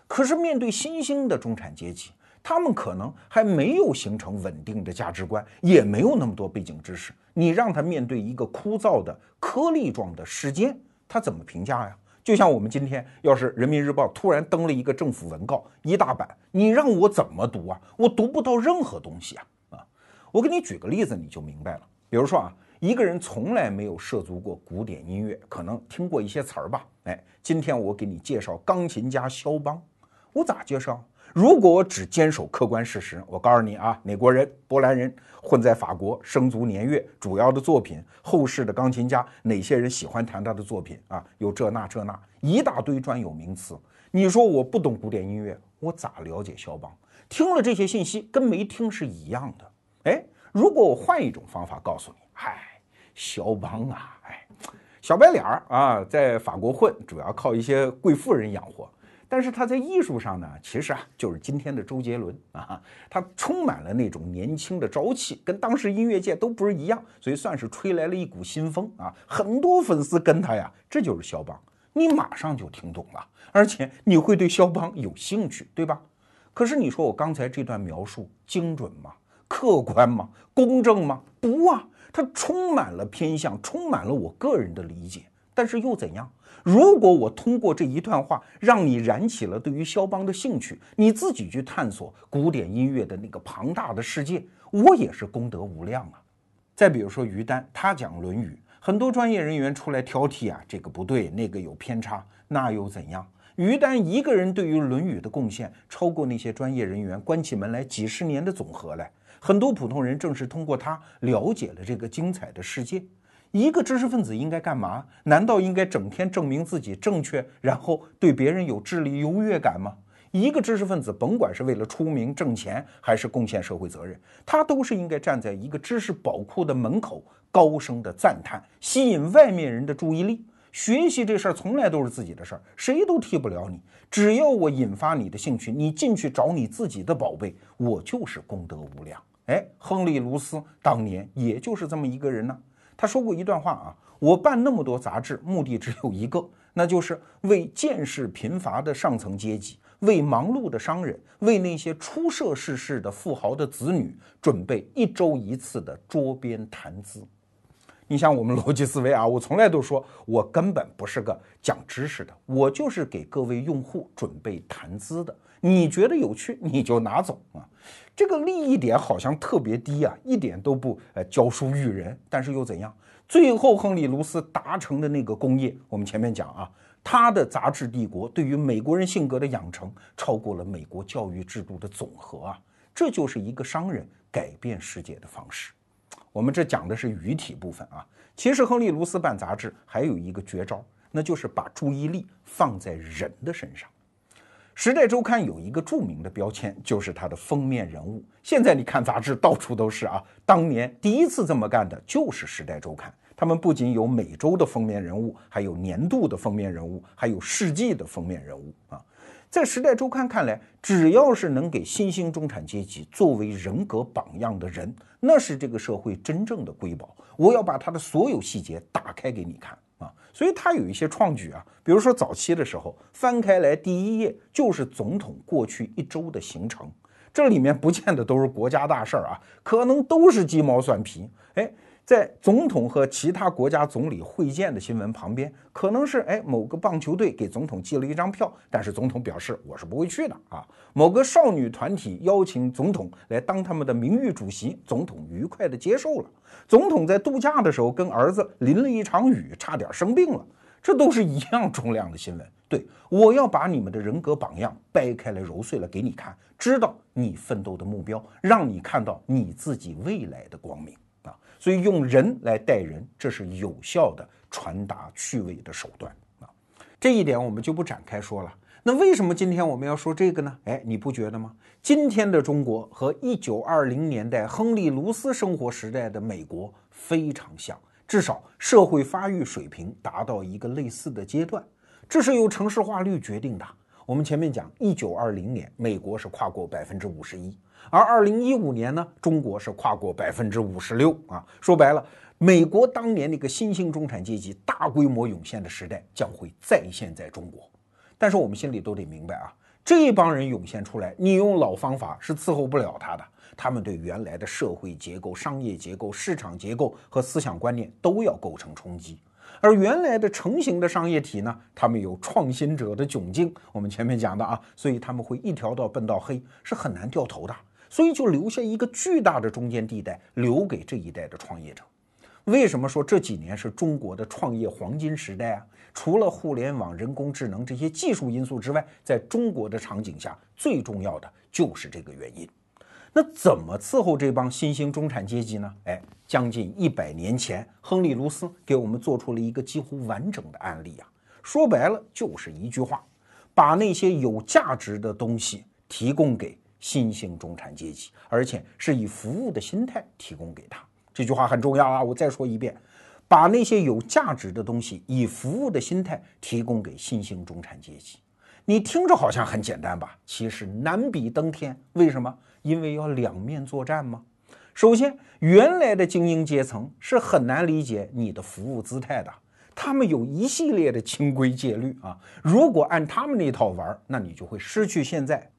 可是面对新兴的中产阶级，他们可能还没有形成稳定的价值观，也没有那么多背景知识。你让他面对一个枯燥的颗粒状的事件，他怎么评价呀？就像我们今天要是人民日报突然登了一个政府文告一大版，你让我怎么读啊？我读不到任何东西啊！啊，我给你举个例子，你就明白了。比如说啊，一个人从来没有涉足过古典音乐，可能听过一些词儿吧？哎，今天我给你介绍钢琴家肖邦，我咋介绍？如果我只坚守客观事实，我告诉你啊，哪国人？波兰人，混在法国，生卒年月，主要的作品，后世的钢琴家，哪些人喜欢弹他的作品啊？有这那这那一大堆专有名词。你说我不懂古典音乐，我咋了解肖邦？听了这些信息跟没听是一样的。哎，如果我换一种方法告诉你，嗨，肖邦啊，哎，小白脸儿啊，在法国混，主要靠一些贵妇人养活。但是他在艺术上呢，其实啊就是今天的周杰伦啊，他充满了那种年轻的朝气，跟当时音乐界都不是一样，所以算是吹来了一股新风啊，很多粉丝跟他呀，这就是肖邦，你马上就听懂了，而且你会对肖邦有兴趣，对吧？可是你说我刚才这段描述精准吗？客观吗？公正吗？不啊，它充满了偏向，充满了我个人的理解，但是又怎样？如果我通过这一段话让你燃起了对于肖邦的兴趣，你自己去探索古典音乐的那个庞大的世界，我也是功德无量啊。再比如说于丹，他讲《论语》，很多专业人员出来挑剔啊，这个不对，那个有偏差，那又怎样？于丹一个人对于《论语》的贡献，超过那些专业人员关起门来几十年的总和来。很多普通人正是通过他了解了这个精彩的世界。一个知识分子应该干嘛？难道应该整天证明自己正确，然后对别人有智力优越感吗？一个知识分子，甭管是为了出名挣钱，还是贡献社会责任，他都是应该站在一个知识宝库的门口，高声的赞叹，吸引外面人的注意力。学习这事儿从来都是自己的事儿，谁都替不了你。只要我引发你的兴趣，你进去找你自己的宝贝，我就是功德无量。哎，亨利·卢斯当年也就是这么一个人呢。他说过一段话啊，我办那么多杂志，目的只有一个，那就是为见识贫乏的上层阶级，为忙碌的商人，为那些初涉世事的富豪的子女准备一周一次的桌边谈资。你像我们逻辑思维啊，我从来都说我根本不是个讲知识的，我就是给各位用户准备谈资的。你觉得有趣，你就拿走啊。这个利益点好像特别低啊，一点都不呃教书育人，但是又怎样？最后亨利·卢斯达成的那个工业，我们前面讲啊，他的杂志帝国对于美国人性格的养成，超过了美国教育制度的总和啊！这就是一个商人改变世界的方式。我们这讲的是语体部分啊，其实亨利·卢斯办杂志还有一个绝招，那就是把注意力放在人的身上。《时代周刊》有一个著名的标签，就是它的封面人物。现在你看杂志到处都是啊，当年第一次这么干的就是《时代周刊》。他们不仅有每周的封面人物，还有年度的封面人物，还有世纪的封面人物啊。在《时代周刊》看来，只要是能给新兴中产阶级作为人格榜样的人，那是这个社会真正的瑰宝。我要把他的所有细节打开给你看啊！所以他有一些创举啊，比如说早期的时候，翻开来第一页就是总统过去一周的行程，这里面不见得都是国家大事儿啊，可能都是鸡毛蒜皮。哎。在总统和其他国家总理会见的新闻旁边，可能是哎某个棒球队给总统寄了一张票，但是总统表示我是不会去的啊。某个少女团体邀请总统来当他们的名誉主席，总统愉快的接受了。总统在度假的时候跟儿子淋了一场雨，差点生病了，这都是一样重量的新闻。对我要把你们的人格榜样掰开来揉碎了给你看，知道你奋斗的目标，让你看到你自己未来的光明啊。所以用人来待人，这是有效的传达趣味的手段啊。这一点我们就不展开说了。那为什么今天我们要说这个呢？哎，你不觉得吗？今天的中国和一九二零年代亨利·卢斯生活时代的美国非常像，至少社会发育水平达到一个类似的阶段。这是由城市化率决定的。我们前面讲，一九二零年美国是跨过百分之五十一。而二零一五年呢，中国是跨过百分之五十六啊。说白了，美国当年那个新兴中产阶级大规模涌现的时代将会再现在中国。但是我们心里都得明白啊，这帮人涌现出来，你用老方法是伺候不了他的。他们对原来的社会结构、商业结构、市场结构和思想观念都要构成冲击。而原来的成型的商业体呢，他们有创新者的窘境。我们前面讲的啊，所以他们会一条道奔到黑，是很难掉头的。所以就留下一个巨大的中间地带，留给这一代的创业者。为什么说这几年是中国的创业黄金时代啊？除了互联网、人工智能这些技术因素之外，在中国的场景下，最重要的就是这个原因。那怎么伺候这帮新兴中产阶级呢？哎，将近一百年前，亨利·卢斯给我们做出了一个几乎完整的案例啊。说白了就是一句话：把那些有价值的东西提供给。新兴中产阶级，而且是以服务的心态提供给他。这句话很重要啊！我再说一遍，把那些有价值的东西以服务的心态提供给新兴中产阶级。你听着好像很简单吧？其实难比登天。为什么？因为要两面作战吗？首先，原来的精英阶层是很难理解你的服务姿态的，他们有一系列的清规戒律啊。如果按他们那套玩，那你就会失去现在。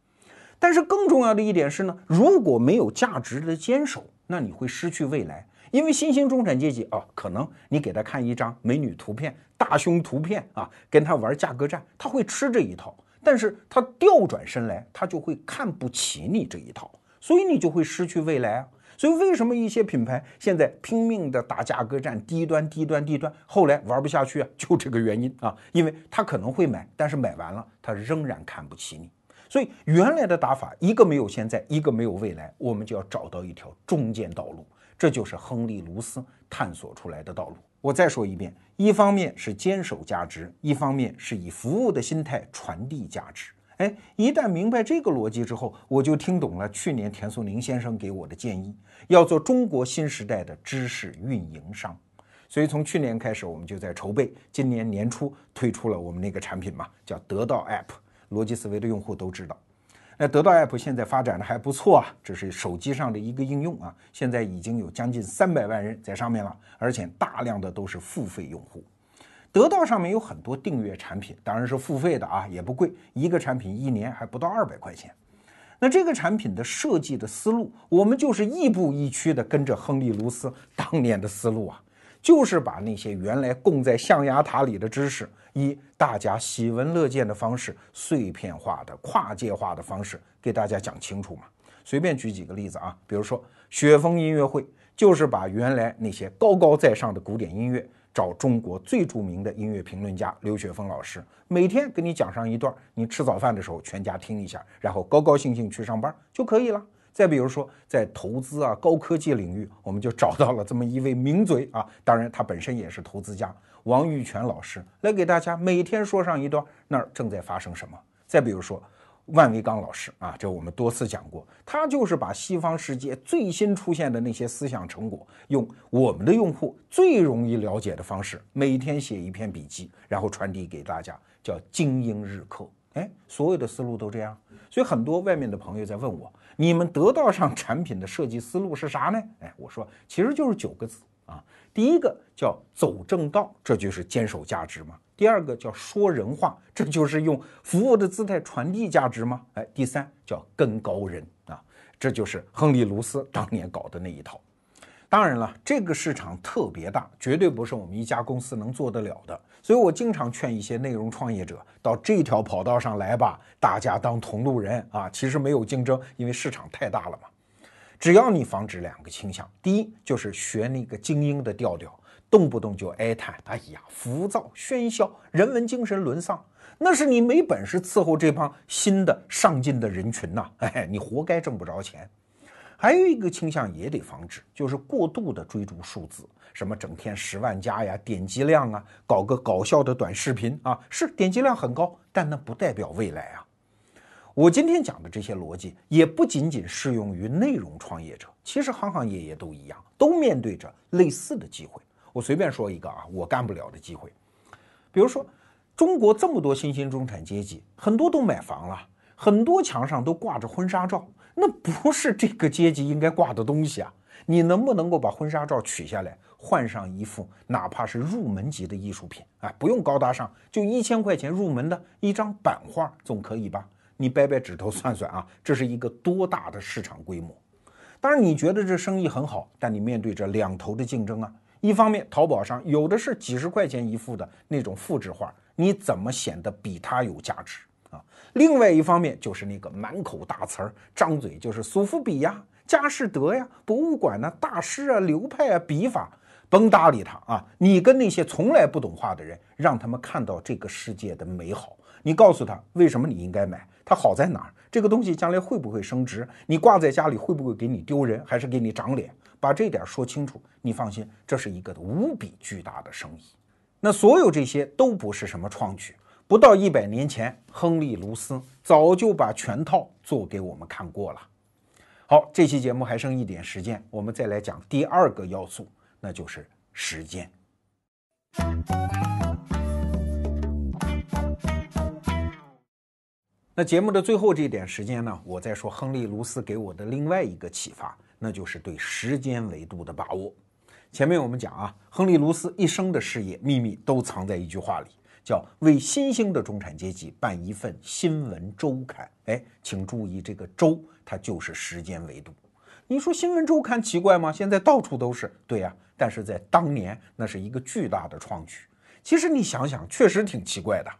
但是更重要的一点是呢，如果没有价值的坚守，那你会失去未来。因为新兴中产阶级啊，可能你给他看一张美女图片、大胸图片啊，跟他玩价格战，他会吃这一套。但是他调转身来，他就会看不起你这一套，所以你就会失去未来啊。所以为什么一些品牌现在拼命的打价格战，低端、低端、低端，后来玩不下去啊？就这个原因啊，因为他可能会买，但是买完了，他仍然看不起你。所以原来的打法，一个没有现在，一个没有未来，我们就要找到一条中间道路，这就是亨利·卢斯探索出来的道路。我再说一遍，一方面是坚守价值，一方面是以服务的心态传递价值。哎，一旦明白这个逻辑之后，我就听懂了去年田素宁先生给我的建议，要做中国新时代的知识运营商。所以从去年开始，我们就在筹备，今年年初推出了我们那个产品嘛，叫得到 App。逻辑思维的用户都知道，那得到 App 现在发展的还不错啊，这是手机上的一个应用啊，现在已经有将近三百万人在上面了，而且大量的都是付费用户。得到上面有很多订阅产品，当然是付费的啊，也不贵，一个产品一年还不到二百块钱。那这个产品的设计的思路，我们就是亦步亦趋的跟着亨利·卢斯当年的思路啊，就是把那些原来供在象牙塔里的知识。以大家喜闻乐见的方式，碎片化的、跨界化的方式给大家讲清楚嘛。随便举几个例子啊，比如说雪峰音乐会，就是把原来那些高高在上的古典音乐，找中国最著名的音乐评论家刘雪峰老师，每天给你讲上一段，你吃早饭的时候全家听一下，然后高高兴兴去上班就可以了。再比如说在投资啊、高科技领域，我们就找到了这么一位名嘴啊，当然他本身也是投资家。王玉泉老师来给大家每天说上一段，那儿正在发生什么？再比如说，万维刚老师啊，这我们多次讲过，他就是把西方世界最新出现的那些思想成果，用我们的用户最容易了解的方式，每天写一篇笔记，然后传递给大家，叫精英日课。哎，所有的思路都这样。所以很多外面的朋友在问我，你们得道上产品的设计思路是啥呢？哎，我说其实就是九个字啊。第一个叫走正道，这就是坚守价值嘛。第二个叫说人话，这就是用服务的姿态传递价值吗？哎，第三叫跟高人啊，这就是亨利·卢斯当年搞的那一套。当然了，这个市场特别大，绝对不是我们一家公司能做得了的。所以我经常劝一些内容创业者到这条跑道上来吧，大家当同路人啊。其实没有竞争，因为市场太大了嘛。只要你防止两个倾向，第一就是学那个精英的调调。动不动就哀叹，哎呀，浮躁喧嚣，人文精神沦丧，那是你没本事伺候这帮新的上进的人群呐！哎，你活该挣不着钱。还有一个倾向也得防止，就是过度的追逐数字，什么整天十万加呀，点击量啊，搞个搞笑的短视频啊，是点击量很高，但那不代表未来啊。我今天讲的这些逻辑，也不仅仅适用于内容创业者，其实行行业业都一样，都面对着类似的机会。我随便说一个啊，我干不了的机会，比如说，中国这么多新兴中产阶级，很多都买房了，很多墙上都挂着婚纱照，那不是这个阶级应该挂的东西啊！你能不能够把婚纱照取下来，换上一副哪怕是入门级的艺术品啊？不用高大上，就一千块钱入门的一张版画总可以吧？你掰掰指头算算啊，这是一个多大的市场规模？当然，你觉得这生意很好，但你面对着两头的竞争啊。一方面，淘宝上有的是几十块钱一幅的那种复制画，你怎么显得比它有价值？另外一方面，就是那个满口大词儿，张嘴就是苏富比呀、佳士得呀、博物馆呐、大师啊、流派啊、笔法，甭搭理他啊！你跟那些从来不懂画的人，让他们看到这个世界的美好，你告诉他为什么你应该买，它好在哪儿？这个东西将来会不会升值？你挂在家里会不会给你丢人，还是给你长脸？把这点说清楚，你放心，这是一个无比巨大的生意。那所有这些都不是什么创举，不到一百年前，亨利·卢斯早就把全套做给我们看过了。好，这期节目还剩一点时间，我们再来讲第二个要素，那就是时间。那节目的最后这点时间呢，我再说亨利·卢斯给我的另外一个启发。那就是对时间维度的把握。前面我们讲啊，亨利·卢斯一生的事业秘密都藏在一句话里，叫为新兴的中产阶级办一份新闻周刊。哎，请注意这个“周”，它就是时间维度。你说新闻周刊奇怪吗？现在到处都是。对呀，但是在当年那是一个巨大的创举。其实你想想，确实挺奇怪的。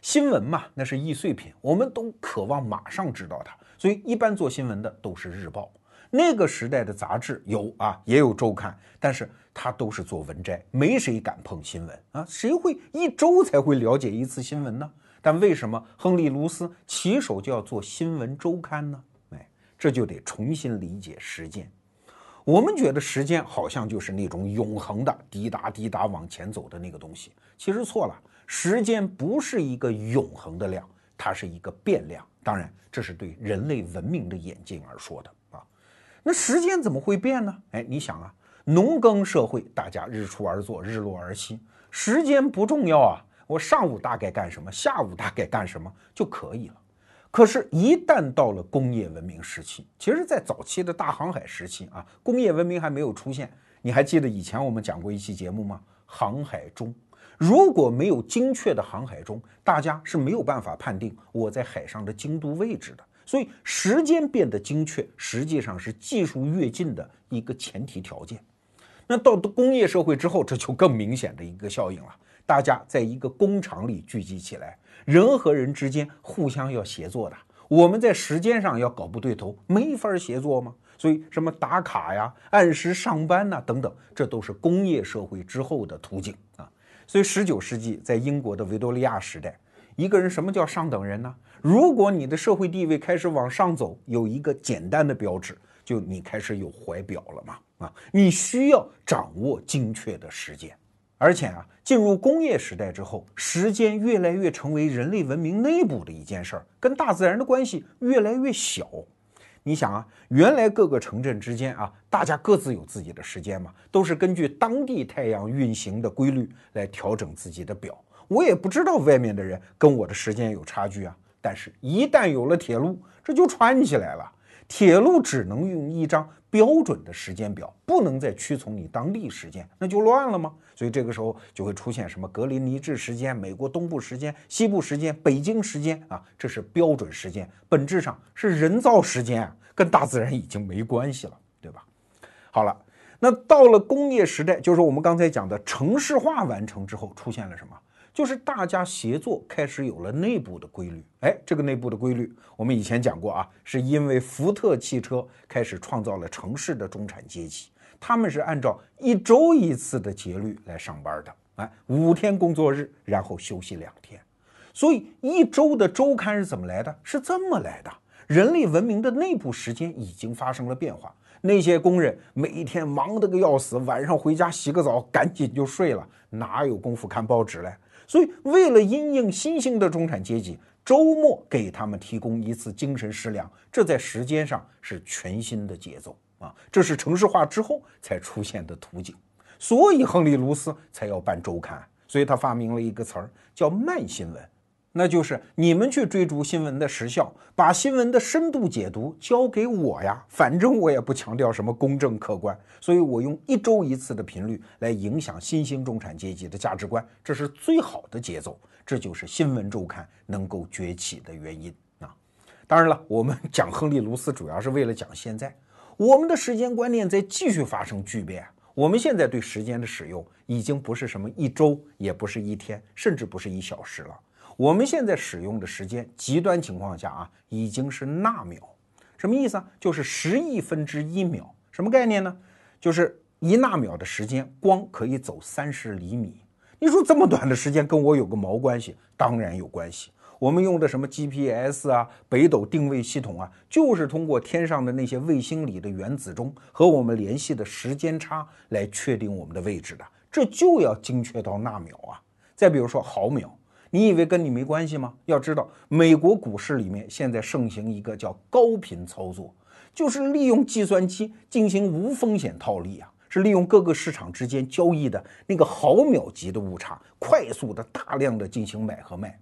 新闻嘛，那是易碎品，我们都渴望马上知道它，所以一般做新闻的都是日报。那个时代的杂志有啊，也有周刊，但是它都是做文摘，没谁敢碰新闻啊，谁会一周才会了解一次新闻呢？但为什么亨利·卢斯起手就要做新闻周刊呢？哎，这就得重新理解时间。我们觉得时间好像就是那种永恒的滴答滴答往前走的那个东西，其实错了，时间不是一个永恒的量，它是一个变量。当然，这是对人类文明的演进而说的。那时间怎么会变呢？哎，你想啊，农耕社会，大家日出而作，日落而息，时间不重要啊。我上午大概干什么，下午大概干什么就可以了。可是，一旦到了工业文明时期，其实，在早期的大航海时期啊，工业文明还没有出现。你还记得以前我们讲过一期节目吗？航海钟，如果没有精确的航海钟，大家是没有办法判定我在海上的经度位置的。所以时间变得精确，实际上是技术跃进的一个前提条件。那到工业社会之后，这就更明显的一个效应了。大家在一个工厂里聚集起来，人和人之间互相要协作的。我们在时间上要搞不对头，没法协作吗？所以什么打卡呀、按时上班呐等等，这都是工业社会之后的途径啊。所以十九世纪在英国的维多利亚时代。一个人什么叫上等人呢？如果你的社会地位开始往上走，有一个简单的标志，就你开始有怀表了嘛？啊，你需要掌握精确的时间，而且啊，进入工业时代之后，时间越来越成为人类文明内部的一件事儿，跟大自然的关系越来越小。你想啊，原来各个城镇之间啊，大家各自有自己的时间嘛，都是根据当地太阳运行的规律来调整自己的表。我也不知道外面的人跟我的时间有差距啊。但是，一旦有了铁路，这就串起来了。铁路只能用一张标准的时间表，不能再屈从你当地时间，那就乱了吗？所以这个时候就会出现什么格林尼治时间、美国东部时间、西部时间、北京时间啊，这是标准时间，本质上是人造时间啊，跟大自然已经没关系了，对吧？好了，那到了工业时代，就是我们刚才讲的城市化完成之后，出现了什么？就是大家协作开始有了内部的规律，哎，这个内部的规律我们以前讲过啊，是因为福特汽车开始创造了城市的中产阶级，他们是按照一周一次的节律来上班的，哎，五天工作日，然后休息两天，所以一周的周刊是怎么来的？是这么来的，人类文明的内部时间已经发生了变化，那些工人每一天忙得个要死，晚上回家洗个澡，赶紧就睡了，哪有功夫看报纸嘞？所以，为了因应新兴的中产阶级，周末给他们提供一次精神食粮，这在时间上是全新的节奏啊！这是城市化之后才出现的图景，所以亨利·卢斯才要办周刊，所以他发明了一个词儿叫慢新闻。那就是你们去追逐新闻的时效，把新闻的深度解读交给我呀，反正我也不强调什么公正客观，所以我用一周一次的频率来影响新兴中产阶级的价值观，这是最好的节奏，这就是新闻周刊能够崛起的原因啊。当然了，我们讲亨利·卢斯主要是为了讲现在，我们的时间观念在继续发生巨变，我们现在对时间的使用已经不是什么一周，也不是一天，甚至不是一小时了。我们现在使用的时间，极端情况下啊，已经是纳秒，什么意思啊？就是十亿分之一秒，什么概念呢？就是一纳秒的时间，光可以走三十厘米。你说这么短的时间跟我有个毛关系？当然有关系。我们用的什么 GPS 啊、北斗定位系统啊，就是通过天上的那些卫星里的原子钟和我们联系的时间差来确定我们的位置的。这就要精确到纳秒啊！再比如说毫秒。你以为跟你没关系吗？要知道，美国股市里面现在盛行一个叫高频操作，就是利用计算机进行无风险套利啊，是利用各个市场之间交易的那个毫秒级的误差，快速的、大量的进行买和卖。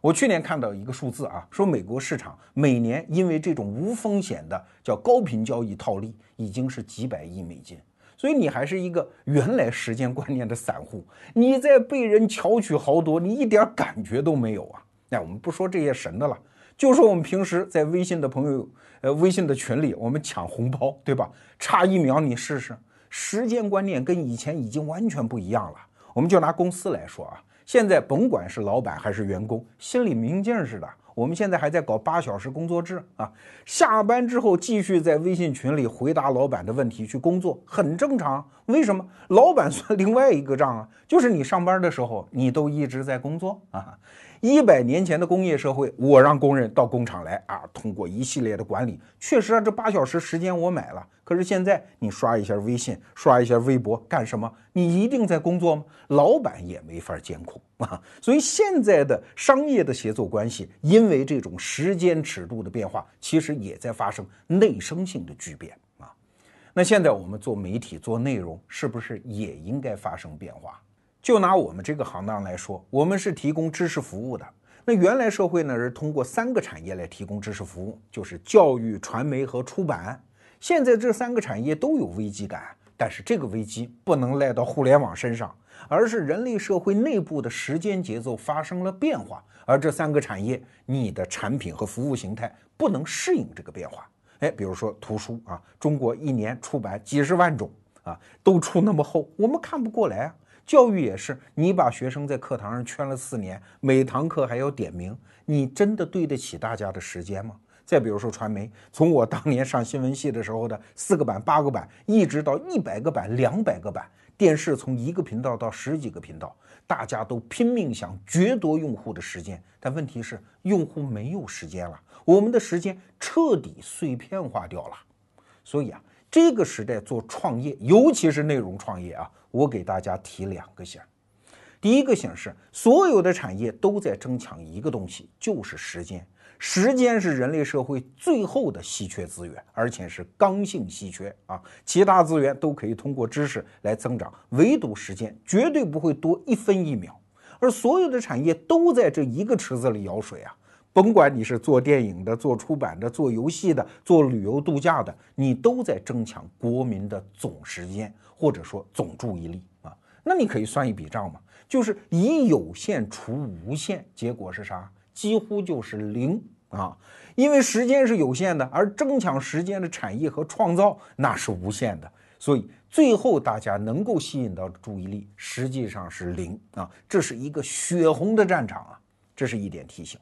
我去年看到一个数字啊，说美国市场每年因为这种无风险的叫高频交易套利，已经是几百亿美金。所以你还是一个原来时间观念的散户，你在被人巧取豪夺，你一点感觉都没有啊！哎我们不说这些神的了，就说我们平时在微信的朋友，呃，微信的群里，我们抢红包，对吧？差一秒你试试，时间观念跟以前已经完全不一样了。我们就拿公司来说啊，现在甭管是老板还是员工，心里明镜似的。我们现在还在搞八小时工作制啊，下班之后继续在微信群里回答老板的问题去工作，很正常。为什么？老板算另外一个账啊，就是你上班的时候你都一直在工作啊。一百年前的工业社会，我让工人到工厂来啊，通过一系列的管理，确实啊，这八小时时间我买了。可是现在你刷一下微信，刷一下微博，干什么？你一定在工作吗？老板也没法监控啊。所以现在的商业的协作关系，因为这种时间尺度的变化，其实也在发生内生性的巨变啊。那现在我们做媒体做内容，是不是也应该发生变化？就拿我们这个行当来说，我们是提供知识服务的。那原来社会呢是通过三个产业来提供知识服务，就是教育、传媒和出版。现在这三个产业都有危机感，但是这个危机不能赖到互联网身上，而是人类社会内部的时间节奏发生了变化，而这三个产业，你的产品和服务形态不能适应这个变化。哎，比如说图书啊，中国一年出版几十万种啊，都出那么厚，我们看不过来啊。教育也是，你把学生在课堂上圈了四年，每堂课还要点名，你真的对得起大家的时间吗？再比如说传媒，从我当年上新闻系的时候的四个版、八个版，一直到一百个版、两百个版，电视从一个频道到十几个频道，大家都拼命想攫夺用户的时间，但问题是用户没有时间了，我们的时间彻底碎片化掉了，所以啊。这个时代做创业，尤其是内容创业啊，我给大家提两个醒。第一个醒是，所有的产业都在争抢一个东西，就是时间。时间是人类社会最后的稀缺资源，而且是刚性稀缺啊。其他资源都可以通过知识来增长，唯独时间绝对不会多一分一秒。而所有的产业都在这一个池子里舀水啊。甭管你是做电影的、做出版的、做游戏的、做旅游度假的，你都在争抢国民的总时间或者说总注意力啊。那你可以算一笔账嘛，就是以有限除无限，结果是啥？几乎就是零啊。因为时间是有限的，而争抢时间的产业和创造那是无限的，所以最后大家能够吸引到的注意力实际上是零啊。这是一个血红的战场啊，这是一点提醒。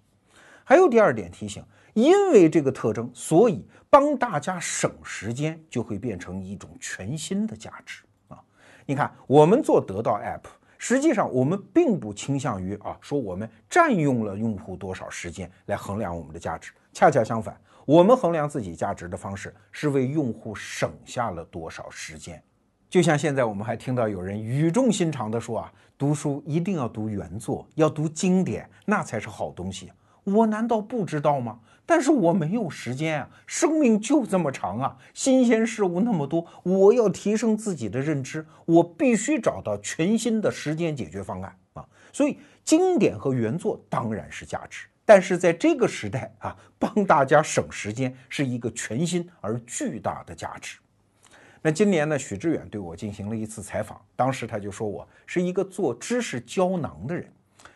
还有第二点提醒，因为这个特征，所以帮大家省时间就会变成一种全新的价值！你看，我们做得到 App，实际上我们并不倾向于啊说我们占用了用户多少时间来衡量我们的价值，恰恰相反，我们衡量自己价值的方式是为用户省下了多少时间。就像现在我们还听到有人语重心长地说啊，读书一定要读原作，要读经典，那才是好东西。我难道不知道吗？但是我没有时间啊，生命就这么长啊，新鲜事物那么多，我要提升自己的认知，我必须找到全新的时间解决方案啊。所以，经典和原作当然是价值，但是在这个时代啊，帮大家省时间是一个全新而巨大的价值。那今年呢，许知远对我进行了一次采访，当时他就说我是一个做知识胶囊的人。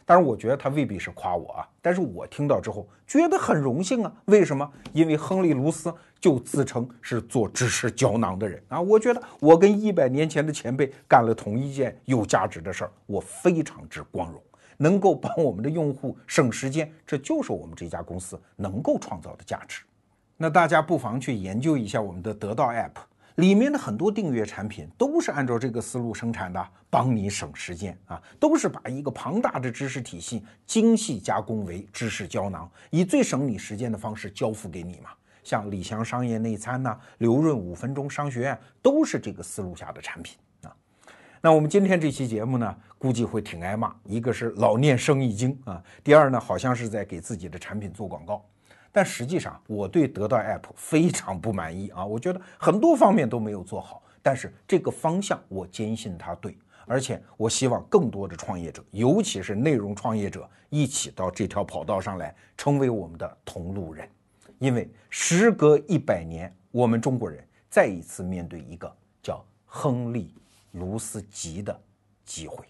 当然，我觉得他未必是夸我啊，但是我听到之后觉得很荣幸啊。为什么？因为亨利·卢斯就自称是做知识胶囊的人啊。我觉得我跟一百年前的前辈干了同一件有价值的事儿，我非常之光荣。能够帮我们的用户省时间，这就是我们这家公司能够创造的价值。那大家不妨去研究一下我们的得到 App。里面的很多订阅产品都是按照这个思路生产的，帮你省时间啊，都是把一个庞大的知识体系精细加工为知识胶囊，以最省你时间的方式交付给你嘛。像李翔商业内参呐，刘润五分钟商学院都是这个思路下的产品啊。那我们今天这期节目呢，估计会挺挨骂，一个是老念生意经啊，第二呢，好像是在给自己的产品做广告。但实际上，我对得到 App 非常不满意啊！我觉得很多方面都没有做好。但是这个方向，我坚信它对，而且我希望更多的创业者，尤其是内容创业者，一起到这条跑道上来，成为我们的同路人。因为时隔一百年，我们中国人再一次面对一个叫亨利·卢斯吉的机会。